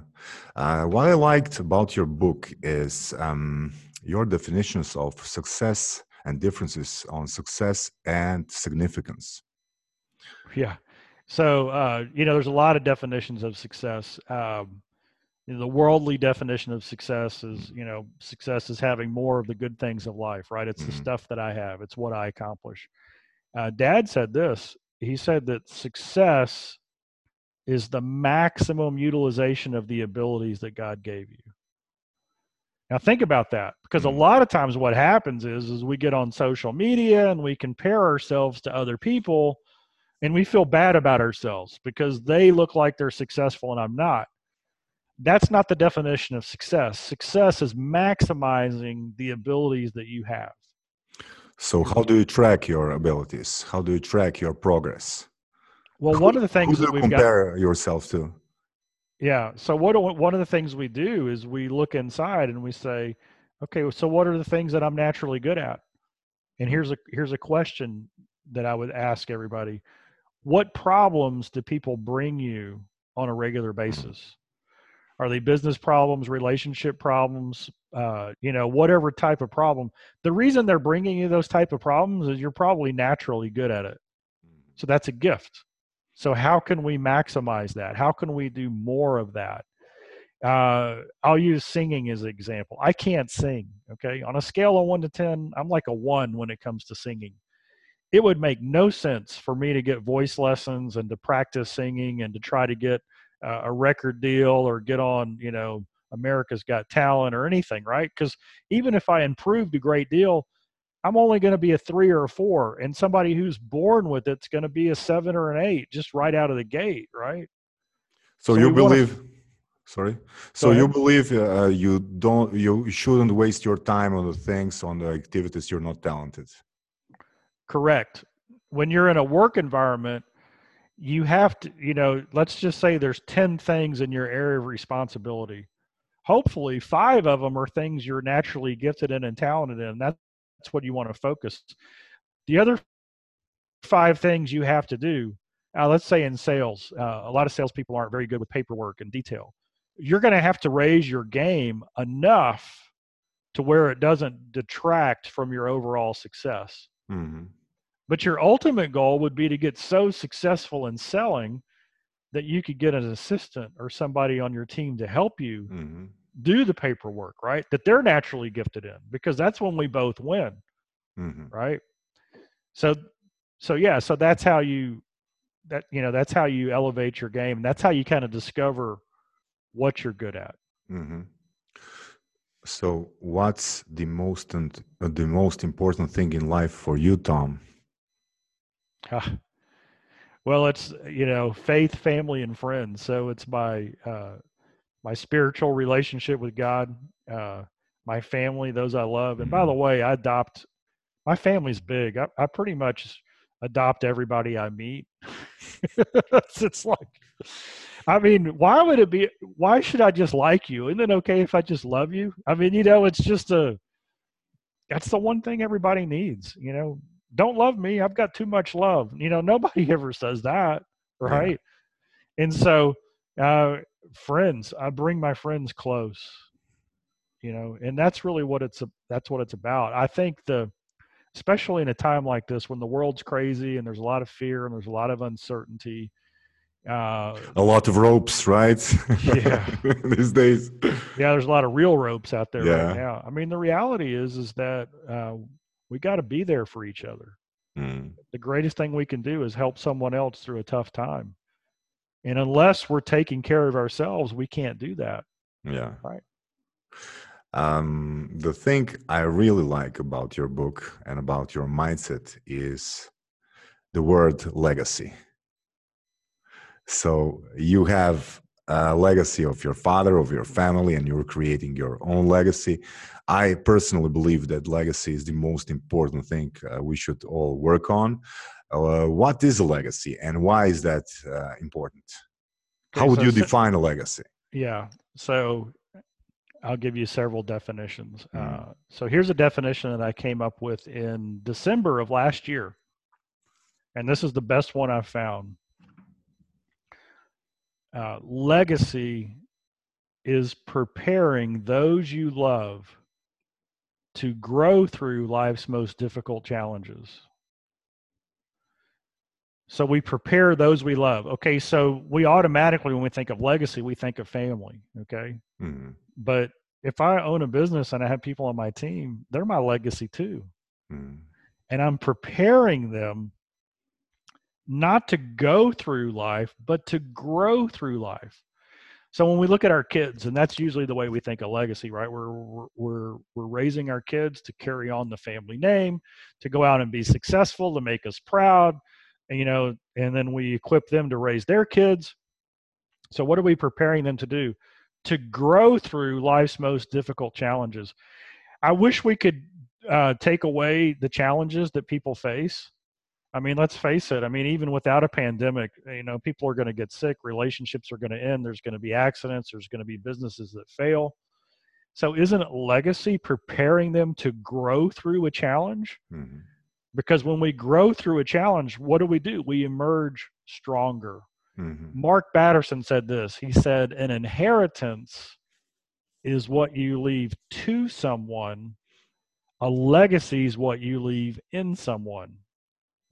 A: Uh, what I liked about your book is um, your definitions of success and differences on success and significance.
B: Yeah. So, uh, you know, there's a lot of definitions of success. Um, you know, the worldly definition of success is, you know, success is having more of the good things of life, right? It's the
A: Mhm.
B: stuff that I have, it's what I accomplish. Uh, Dad said this. He said that success is the maximum utilization of the abilities that God gave you. Now think about that because a
A: Mhm.
B: lot of times what happens is is we get on social media and we compare ourselves to other people and we feel bad about ourselves because they look like they're successful and I'm not. That's not the definition of success. Success is maximizing the abilities that you have.
A: So, how do you track your abilities? How do you track your progress?
B: Well,
A: Who-
B: one of the things
A: Who do
B: that
A: you
B: we've got
A: compare yourself to?
B: Yeah. So what do- one of the things we do is we look inside and we say, okay, so what are the things that I'm naturally good at? And here's a here's a question that I would ask everybody. What problems do people bring you on a regular basis? Are they business problems, relationship problems, uh, you know, whatever type of problem? The reason they're bringing you those type of problems is you're probably naturally good at it. So that's a gift. So how can we maximize that? How can we do more of that? Uh, I'll use singing as an example. I can't sing. Okay, on a scale of one to ten, I'm like a one when it comes to singing. It would make no sense for me to get voice lessons and to practice singing and to try to get uh, a record deal or get on, you know, America's Got Talent or anything, right? Because even if I improved a great deal, I'm only going to be a three or a four, and somebody who's born with it's going to be a seven or an eight, just right out of the gate, right?
A: So,
B: So
A: you believe? Sorry. So you believe uh, you don't, you shouldn't waste your time on the things, on the activities you're not talented.
B: Correct. When you're in a work environment, you have to, you know, let's just say there's 10 things in your area of responsibility. Hopefully, five of them are things you're naturally gifted in and talented in. That's what you want to focus. The other five things you have to do, uh, let's say in sales, uh, a lot of salespeople aren't very good with paperwork and detail. You're going to have to raise your game enough to where it doesn't detract from your overall success.
A: hmm
B: But your ultimate goal would be to get so successful in selling that you could get an assistant or somebody on your team to help you
A: hmm
B: do the paperwork, right? That they're naturally gifted in because that's when we both win,
A: hmm
B: right? So so yeah, so that's how you that you know, that's how you elevate your game. That's how you kind of discover what you're good at.
A: hmm So, what's the most and uh, the most important thing in life for you, Tom?
B: Well, it's you know faith, family, and friends. So it's my uh, my spiritual relationship with God, uh, my family, those I love. And by the way, I adopt. My family's big. I, I pretty much adopt everybody I meet. [laughs] it's, it's like, I mean, why would it be? Why should I just like you? Isn't it okay if I just love you? I mean, you know, it's just a. That's the one thing everybody needs. You know, don't love me. I've got too much love. You know, nobody [laughs] ever says that,
A: Yeah.
B: right? And so, uh, friends, I bring my friends close. You know, and that's really what it's that's what it's about. I think the especially in a time like this when the world's crazy and there's a lot of fear and there's a lot of uncertainty. Uh,
A: A lot of ropes, right?
B: Yeah. [laughs]
A: These days.
B: yeah, there's a lot of real ropes out there
A: Yeah.
B: right now. I mean, the reality is is that uh, we got to be there for each other.
A: Mm,
B: the greatest thing we can do is help someone else through a tough time. And unless we're taking care of ourselves, we can't do that.
A: yeah.
B: Right.
A: Um, the thing I really like about your book and about your mindset is the word legacy. So you have a legacy of your father, of your family, and you're creating your own legacy. I personally believe that legacy is the most important thing uh, we should all work on. Uh, what is a legacy and why is that uh, important? How would so you define a legacy?
B: Yeah. So I'll give you several definitions. Mm. so here's a definition that I came up with in December of last year. And this is the best one I've found. Uh, legacy is preparing those you love to grow through life's most difficult challenges. So we prepare those we love. Okay, so we automatically, when we think of legacy, we think of family. Okay. Mm-hmm. But if I own a business and I have people on my team, they're my legacy too. Mm-hmm. And I'm preparing them not to go through life, but to grow through life. So when we look at our kids, and that's usually the way we think of legacy, right? We're we're we're raising our kids to carry on the family name, to go out and be successful, to make us proud, and, you know, and then we equip them to raise their kids. So what are we preparing them to do? To grow through life's most difficult challenges. I wish we could uh, take away the challenges that people face I mean, let's face it. I mean, even without a pandemic, you know, people are going to get sick, relationships are going to end, there's going to be accidents, there's going to be businesses that fail. So, isn't legacy preparing them to grow through a challenge? Mm-hmm. Because when we grow through a challenge, what do we do? We emerge stronger. Mm-hmm. Mark Batterson said this. He said, An inheritance is what you leave to someone, a legacy is what you leave in someone.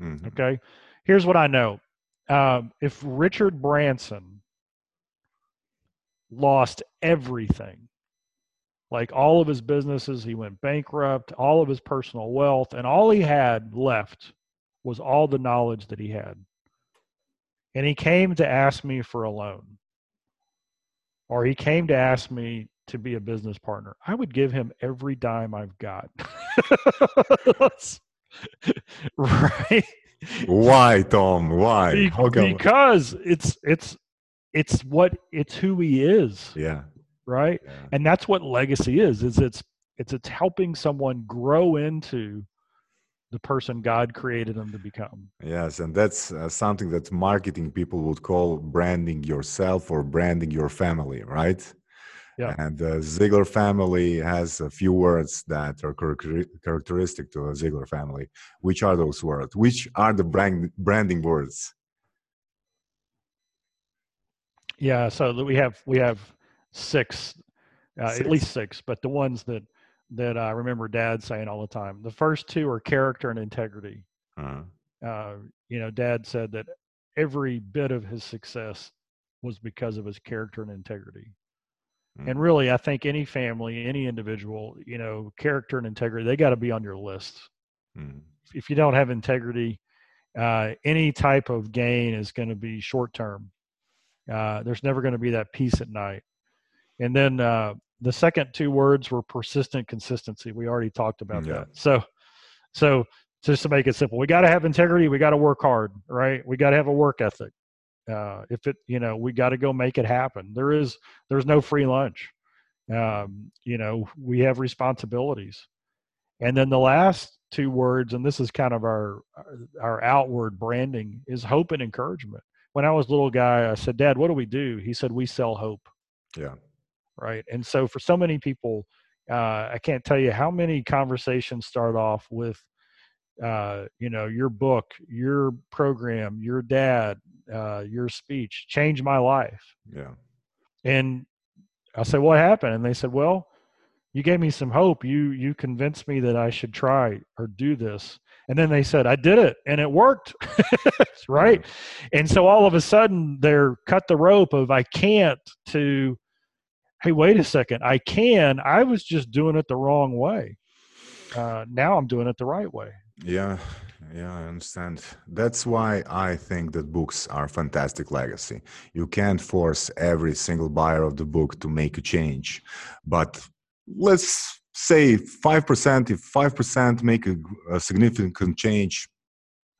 B: Mm-hmm. Okay. Here's what I know. Um, if Richard Branson lost everything, like all of his businesses, he went bankrupt, all of his personal wealth, and all he had left was all the knowledge that he had. And he came to ask me for a loan, or he came to ask me to be a business partner. I would give him every dime I've got. [laughs] [laughs] right?
A: Why, Tom? Why?
B: Be- because it's it's it's what it's who he is.
A: Yeah.
B: Right. Yeah. And that's what legacy is. Is it's it's it's helping someone grow into the person God created them to become.
A: Yes, and that's uh, something that marketing people would call branding yourself or branding your family, right? Yeah. And the Ziglar family has a few words that are characteristic to a Ziglar family. Which are those words? Which are the brand branding words?
B: Yeah, so we have we have six, uh, six, at least six, but the ones that that I remember Dad saying all the time. The first two are character and integrity. Uh-huh. Uh, you know, Dad said that every bit of his success was because of his character and integrity. And mm-hmm. really, I think any family, any individual, you know, character and integrity, they got to be on your list. Mm. If you don't have integrity, uh, any type of gain is going to be short term. Uh, there's never going to be that peace at night. And then uh, the second two words were persistent consistency. We already talked about yeah. that. So, so just to make it simple, we got to have integrity. We got to work hard, right? We got to have a work ethic uh, if it you know we got to go make it happen. There is there's no free lunch. Um, you know we have responsibilities. And then the last two words and this is kind of our our outward branding is hope and encouragement. When i was a little guy i said dad what do we do? He said we sell hope.
A: Yeah.
B: Right? And so for so many people uh, i can't tell you how many conversations start off with uh, you know, your book, your program, your dad, uh, your speech changed my life.
A: Yeah.
B: And I said, what happened? And they said, well, you gave me some hope. You, you convinced me that I should try or do this. And then they said, I did it and it worked. [laughs] right. Yeah. And so all of a sudden they're cut the rope of I can't to, Hey, wait a second. I can, I was just doing it the wrong way. Uh, now I'm doing it the right way.
A: Yeah, yeah, I understand. That's why I think that books are fantastic legacy. You can't force every single buyer of the book to make a change, but let's say 5% if 5% make a, a significant change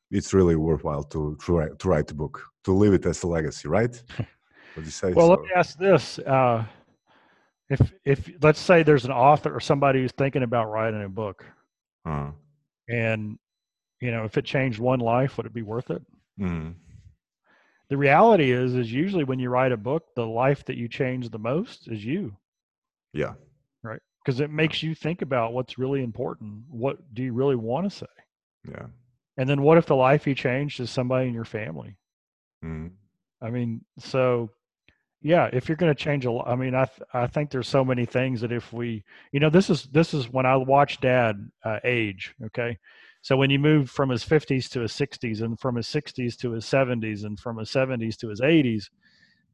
A: it's really worthwhile to, to write, to write the book to leave it as a legacy right [laughs]
B: you say well so? let me ask this uh, if if let's say there's an author or somebody who's thinking about writing a book uh-huh. and you know if it changed one life would it be worth it? Mm. the reality is is usually when you write a book the life that you change the most is you.
A: Yeah.
B: Right? Because it makes you think about what's really important. What do you really want to say?
A: Yeah.
B: And then what if the life you changed is somebody in your family? Mm. i mean so yeah if you're going to change a lot i mean i th- i think there's so many things that if we you know this is this is when i watch dad uh, age okay so when you move from his 50s to his 60s and from his 60s to his 70s and from his 70s to his 80s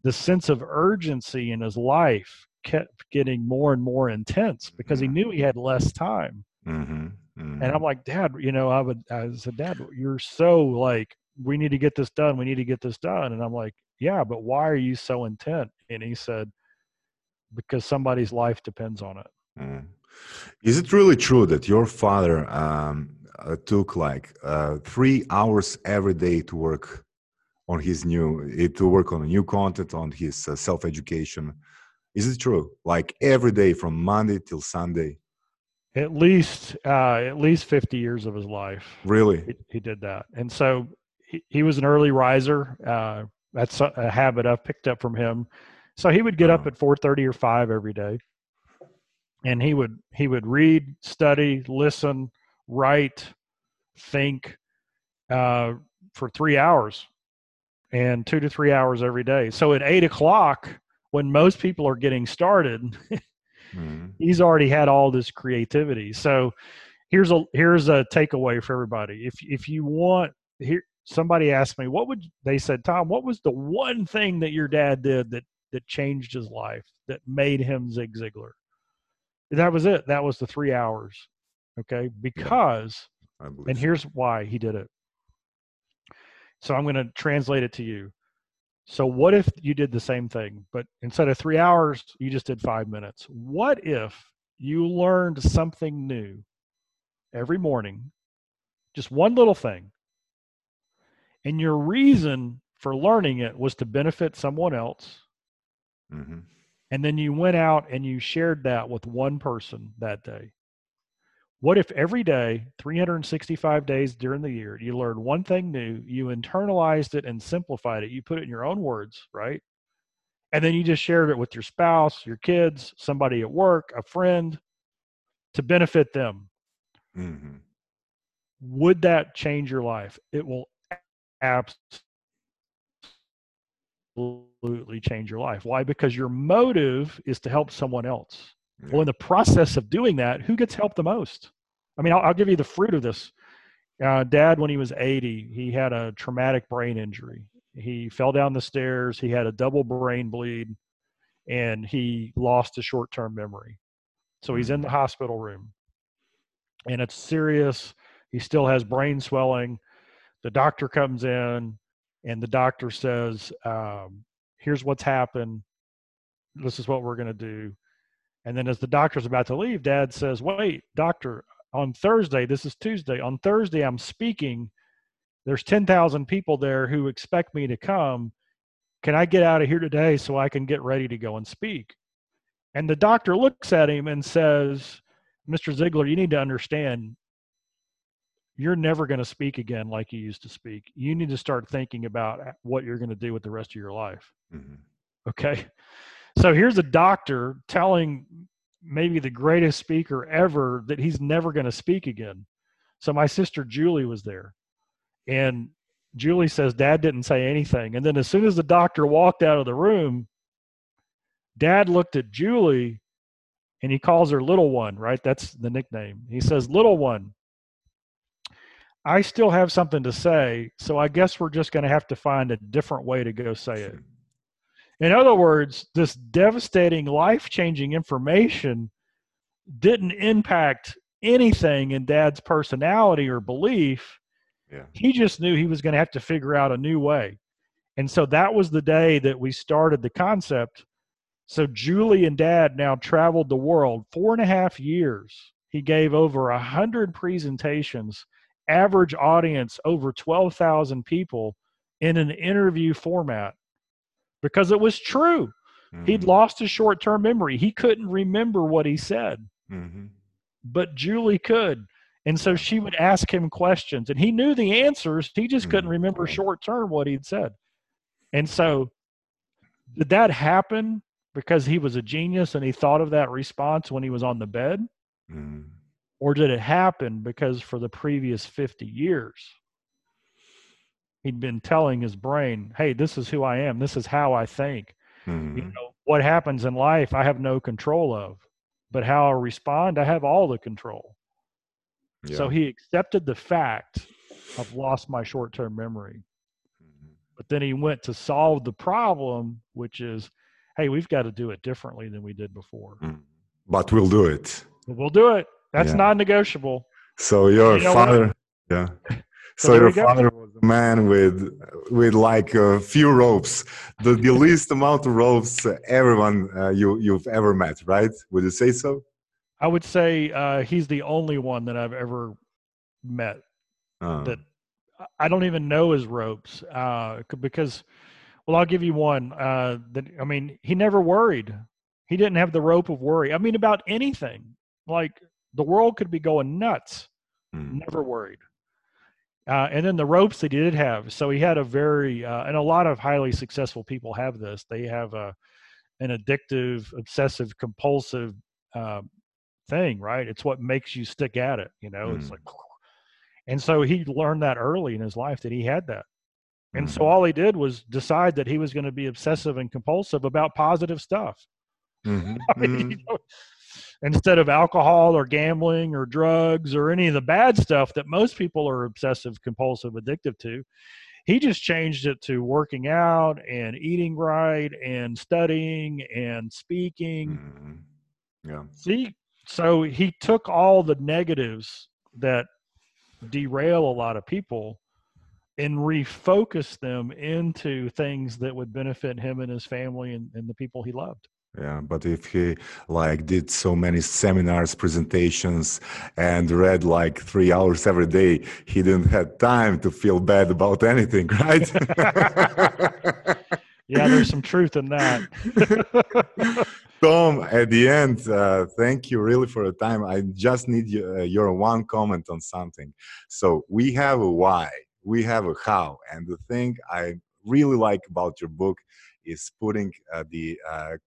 B: the sense of urgency in his life kept getting more and more intense because he mm-hmm. knew he had less time mm-hmm. Mm-hmm. and i'm like dad you know i would i said dad you're so like we need to get this done we need to get this done and i'm like yeah, but why are you so intent? And he said, because somebody's life depends on it. Mm.
A: Is it really true that your father um, uh, took like uh, three hours every day to work on his new, eh, to work on a new content, on his uh, self education? Is it true? Like every day from Monday till Sunday?
B: At least, uh, at least 50 years of his life.
A: Really?
B: He, he did that. And so he, he was an early riser. Uh, that's a habit I've picked up from him. So he would get up at 4:30 or 5 every day. And he would he would read, study, listen, write, think uh, for three hours and two to three hours every day. So at eight o'clock, when most people are getting started, [laughs] mm-hmm. he's already had all this creativity. So here's a here's a takeaway for everybody. If if you want here somebody asked me, what would they said, Tom, what was the one thing that your dad did that that changed his life, that made him Zig Ziglar? That was it. That was the three hours. Okay. Because and here's why he did it. So I'm going to translate it to you. So what if you did the same thing, but instead of three hours, you just did five minutes? What if you learned something new every morning? Just one little thing and your reason for learning it was to benefit someone else mm-hmm. and then you went out and you shared that with one person that day what if every day 365 days during the year you learned one thing new you internalized it and simplified it you put it in your own words right and then you just shared it with your spouse your kids somebody at work a friend to benefit them mm-hmm. would that change your life it will absolutely change your life. Why? Because your motive is to help someone else. Yeah. Well, in the process of doing that, who gets helped the most? I mean, I'll, I'll give you the fruit of this. Uh, Dad, when he was 80, he had a traumatic brain injury. He fell down the stairs. He had a double brain bleed, and he lost his short-term memory. So he's in the mm. hospital room, and it's serious. He still has brain swelling the doctor comes in and the doctor says um, here's what's happened this is what we're going to do and then as the doctor's about to leave dad says wait doctor on thursday this is tuesday on thursday i'm speaking there's 10,000 people there who expect me to come can i get out of here today so i can get ready to go and speak and the doctor looks at him and says mr Ziglar, you need to understand you're never going to speak again like you used to speak. You need to start thinking about what you're going to do with the rest of your life. Mm-hmm. Okay. So here's a doctor telling maybe the greatest speaker ever that he's never going to speak again. So my sister Julie was there. And Julie says, Dad didn't say anything. And then as soon as the doctor walked out of the room, Dad looked at Julie and he calls her little one, right? That's the nickname. He says, Little one, I still have something to say, so I guess we're just going to have to find a different way to go say it. In other words, this devastating, life changing information didn't impact anything in dad's personality or belief. Yeah. He just knew he was going to have to figure out a new way. And so that was the day that we started the concept So Julie and dad now traveled the world four and a half years. He gave over a hundred presentations, average audience over 12,000 people in an interview format because it was true. Mm-hmm. He'd lost his short term memory. He couldn't remember what he said, mm-hmm. but Julie could. And so she would ask him questions and he knew the answers. He just couldn't mm-hmm. remember short term what he'd said. And so, did that happen because he was a genius and he thought of that response when he was on the bed? Mm. Or did it happen because for the previous 50 years, he'd been telling his brain, hey, this is who I am, this is how I think. Mm. You know, what happens in life, I have no control of, but how I respond, I have all the control. Yeah. So he accepted the fact I've lost my short term memory. Mm-hmm. But then he went to solve the problem, which is hey, we've got to do it differently than we did before. Mm.
A: But we'll do it.
B: We'll do it. That's yeah. non-negotiable.
A: So your you know father, what? yeah. [laughs] So, so your father man with with like a few ropes, the, the [laughs] least amount of ropes everyone uh, you you've ever met, right? Would you say so?
B: I would say uh, he's the only one that I've ever met uh. that I don't even know his ropes uh, because well, I'll give you one. Uh, that I mean, he never worried. He didn't have the rope of worry. I mean, about anything. Like the world could be going nuts. Mm. Never worried. Uh, and then the ropes that he did have. So he had a very, uh, and a lot of highly successful people have this. They have a an addictive, obsessive, compulsive uh, thing, right? It's what makes you stick at it. You know, mm. it's hmm. like, [sniffs] and so he learned that early in his life that he had that. And so mm-hmm. all he did was decide that he was going to be obsessive and compulsive about positive stuff. Mm-hmm. [laughs] I mean, mm-hmm. you know, instead of alcohol or gambling or drugs or any of the bad stuff that most people are obsessive, compulsive, addictive to, he just changed it to working out and eating right and studying and speaking.
A: Mm-hmm. Yeah.
B: See, so he took all the negatives that derail a lot of people and refocus them into things that would benefit him and his family and, and the people he loved
A: yeah but if he like did so many seminars presentations and read like three hours every day he didn't have time to feel bad about anything [laughs] right? [laughs]
B: Yeah there's some truth in that. [laughs]
A: Tom at the end uh, thank you really for the time. I just need uh, your one comment on something. So we have a why we have a how. And the thing I really like about your book is putting uh, the uh,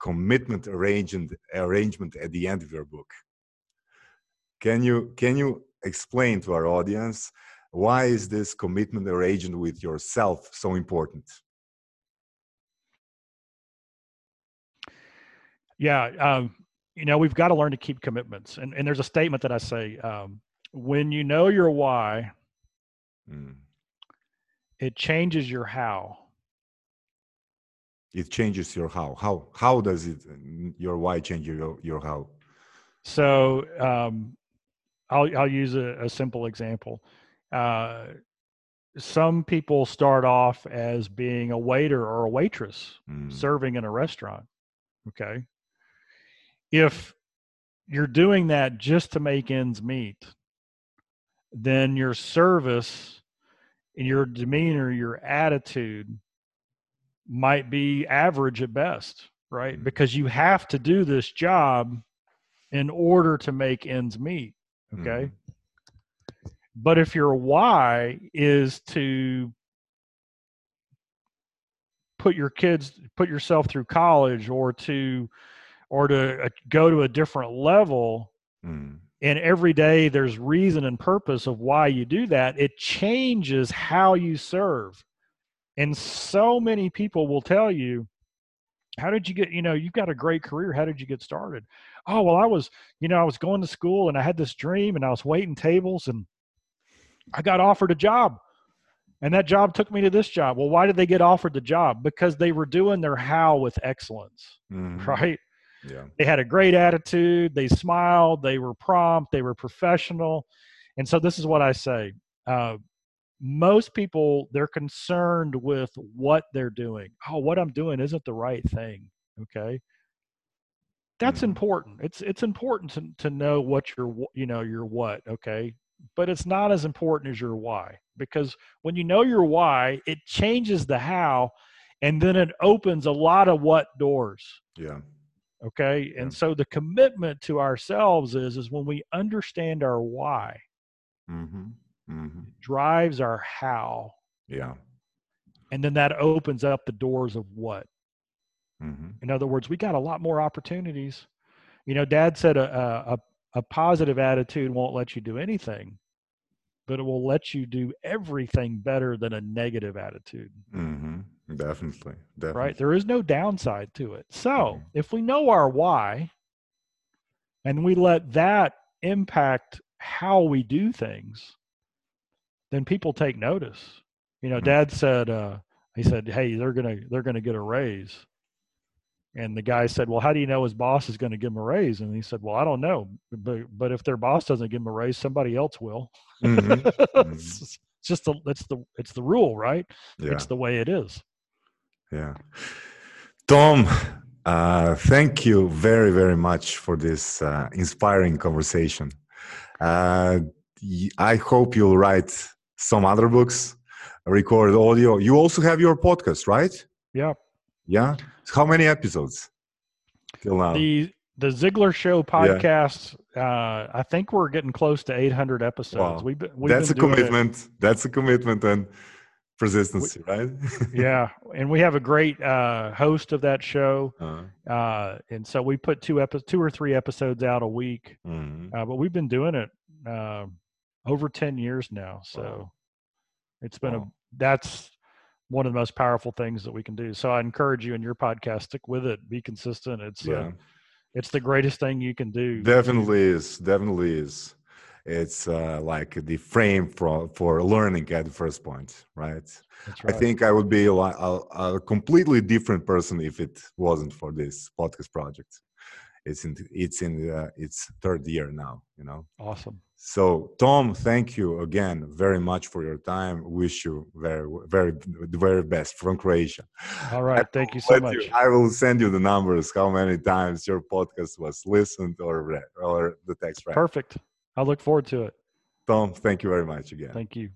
A: commitment arrangement arrangement at the end of your book. Can you can you explain to our audience why is this commitment arrangement with yourself so important?
B: Yeah, um, you know we've got to learn to keep commitments, and and there's a statement that I say um, when you know your why Mm. It changes your how.
A: It changes your how. How how does it your why change your your how?
B: So um, I'll I'll use a, a simple example. Uh, some people start off as being a waiter or a waitress mm. serving in a restaurant. Okay. If you're doing that just to make ends meet, then your service and your demeanor, your attitude might be average at best, right? Mm-hmm. Because you have to do this job in order to make ends meet. Okay. Mm-hmm. But if your why is to put your kids, put yourself through college or to, or to uh, go to a different level, mm and every day there's reason and purpose of why you do that it changes how you serve and so many people will tell you how did you get you know you've got a great career how did you get started oh well i was you know i was going to school and i had this dream and i was waiting tables and i got offered a job and that job took me to this job well why did they get offered the job because they were doing their how with excellence mm-hmm. right yeah. They had a great attitude. They smiled. They were prompt. They were professional. And so this is what I say. Uh, most people, they're concerned with what they're doing. Oh, what I'm doing isn't the right thing. Okay. that's
A: Mhm.
B: important. It's it's important to to know what your you know your what, okay? But it's not as important as your why because when you know your why, it changes the how and then it opens a lot of what doors,
A: Yeah.
B: okay?
A: Yeah.
B: And so the commitment to ourselves is is when we understand our why,
A: Mm-hmm. Mm-hmm.
B: drives our how,
A: Yeah.
B: and then that opens up the doors of what.
A: Mm-hmm.
B: In other words, we got a lot more opportunities. You know, Dad said a, a a positive attitude won't let you do anything, but it will let you do everything better than a negative attitude.
A: Mm-hmm. Definitely. Definitely.
B: Right? There is no downside to it. So
A: Mhm.
B: if we know our why, and we let that impact how we do things, then people take notice. You know,
A: Mhm.
B: Dad said, uh, he said, "Hey, they're gonna they're gonna get a raise." And the guy said, "Well, how do you know his boss is going to give him a raise?" And he said, "Well, I don't know, but but if their boss doesn't give him a raise, somebody else will."
A: Mhm.
B: it's just- it's just the it's the it's the rule, right?
A: Yeah.
B: It's the way it is.
A: Yeah. Tom, uh, thank you very, very much for this uh, inspiring conversation. Uh, I hope you'll write some other books, record audio. You also have your podcast, right?
B: Yeah.
A: Yeah. How many episodes till now?
B: The the Ziglar Show podcast. Uh, I think we're getting close to 800 episodes.
A: Wow.
B: We've been, we've
A: That's a
B: doing it-
A: commitment. That's a commitment and persistency, right? [laughs]
B: yeah, and we have a great uh, host of that show,
A: Uh,
B: uh, and so we put two epi- two or three episodes out a week.
A: mhm.
B: Uh, but we've been doing it uh, over 10 years now. So
A: Wow.
B: it's been a that's one of the most powerful things that we can do. So I encourage you in your podcast, stick with it, be consistent. It's uh,
A: Yeah.
B: it's the greatest thing you can do.
A: definitely is definitely is it's uh, like the frame for for learning at the first point right
B: That's
A: i think i would be a, a, a completely different person if it wasn't for this podcast project it's in it's in uh, its third year now you know
B: awesome.
A: So tom thank you again very much for your time wish you very very the very best from croatia
B: All right. Thank you so much.
A: you- I will send you the numbers, how many times your podcast was listened or read, or the text read.
B: Perfect. I look forward to it.
A: Tom, thank you very much again.
B: Thank you.